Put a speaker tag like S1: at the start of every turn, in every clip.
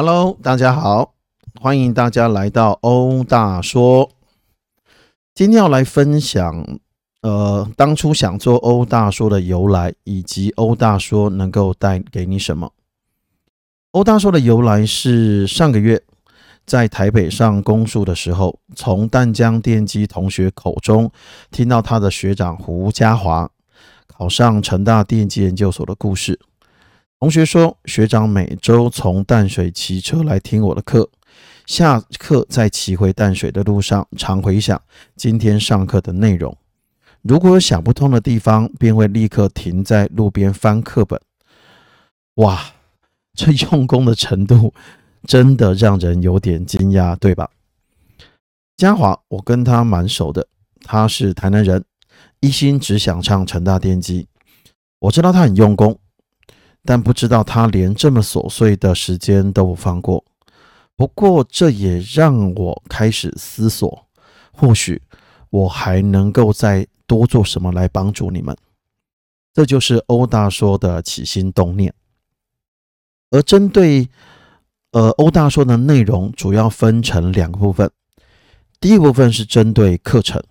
S1: Hello，大家好，欢迎大家来到欧大说。今天要来分享，呃，当初想做欧大说的由来，以及欧大说能够带给你什么。欧大说的由来是上个月在台北上公诉的时候，从淡江电机同学口中听到他的学长胡家华考上成大电机研究所的故事。同学说，学长每周从淡水骑车来听我的课，下课在骑回淡水的路上，常回想今天上课的内容。如果有想不通的地方，便会立刻停在路边翻课本。哇，这用功的程度真的让人有点惊讶，对吧？嘉华，我跟他蛮熟的，他是台南人，一心只想唱成大电机。我知道他很用功。但不知道他连这么琐碎的时间都不放过。不过这也让我开始思索，或许我还能够再多做什么来帮助你们。这就是欧大说的起心动念。而针对呃欧大说的内容，主要分成两个部分。第一部分是针对课程，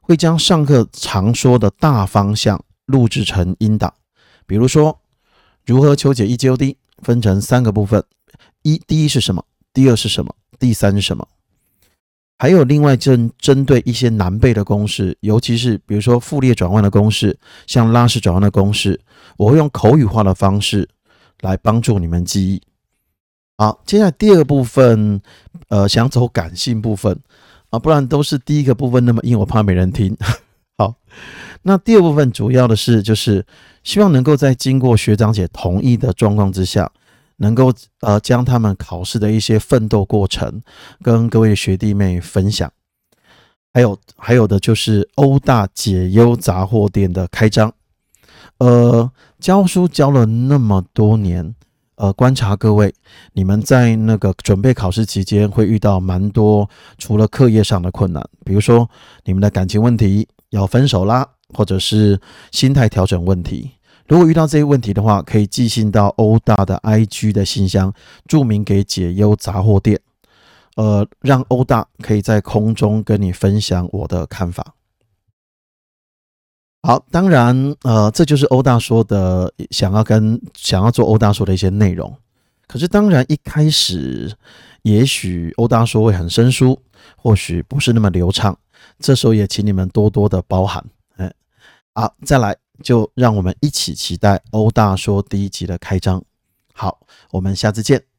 S1: 会将上课常说的大方向录制成音档，比如说。如何求解 E G O D 分成三个部分：一、第一是什么？第二是什么？第三是什么？还有另外针针对一些难背的公式，尤其是比如说复列转换的公式，像拉式转换的公式，我会用口语化的方式来帮助你们记忆。好，接下来第二个部分，呃，想走感性部分啊，不然都是第一个部分那么硬，我怕没人听。好，那第二部分主要的是就是。希望能够在经过学长姐同意的状况之下，能够呃将他们考试的一些奋斗过程跟各位学弟妹分享。还有还有的就是欧大解忧杂货店的开张。呃，教书教了那么多年，呃，观察各位，你们在那个准备考试期间会遇到蛮多除了课业上的困难，比如说你们的感情问题要分手啦。或者是心态调整问题，如果遇到这些问题的话，可以寄信到欧大的 IG 的信箱，注明给解忧杂货店，呃，让欧大可以在空中跟你分享我的看法。好，当然，呃，这就是欧大说的，想要跟想要做欧大说的一些内容。可是，当然一开始，也许欧大说会很生疏，或许不是那么流畅，这时候也请你们多多的包涵。哎好，再来，就让我们一起期待欧大说第一集的开张。好，我们下次见。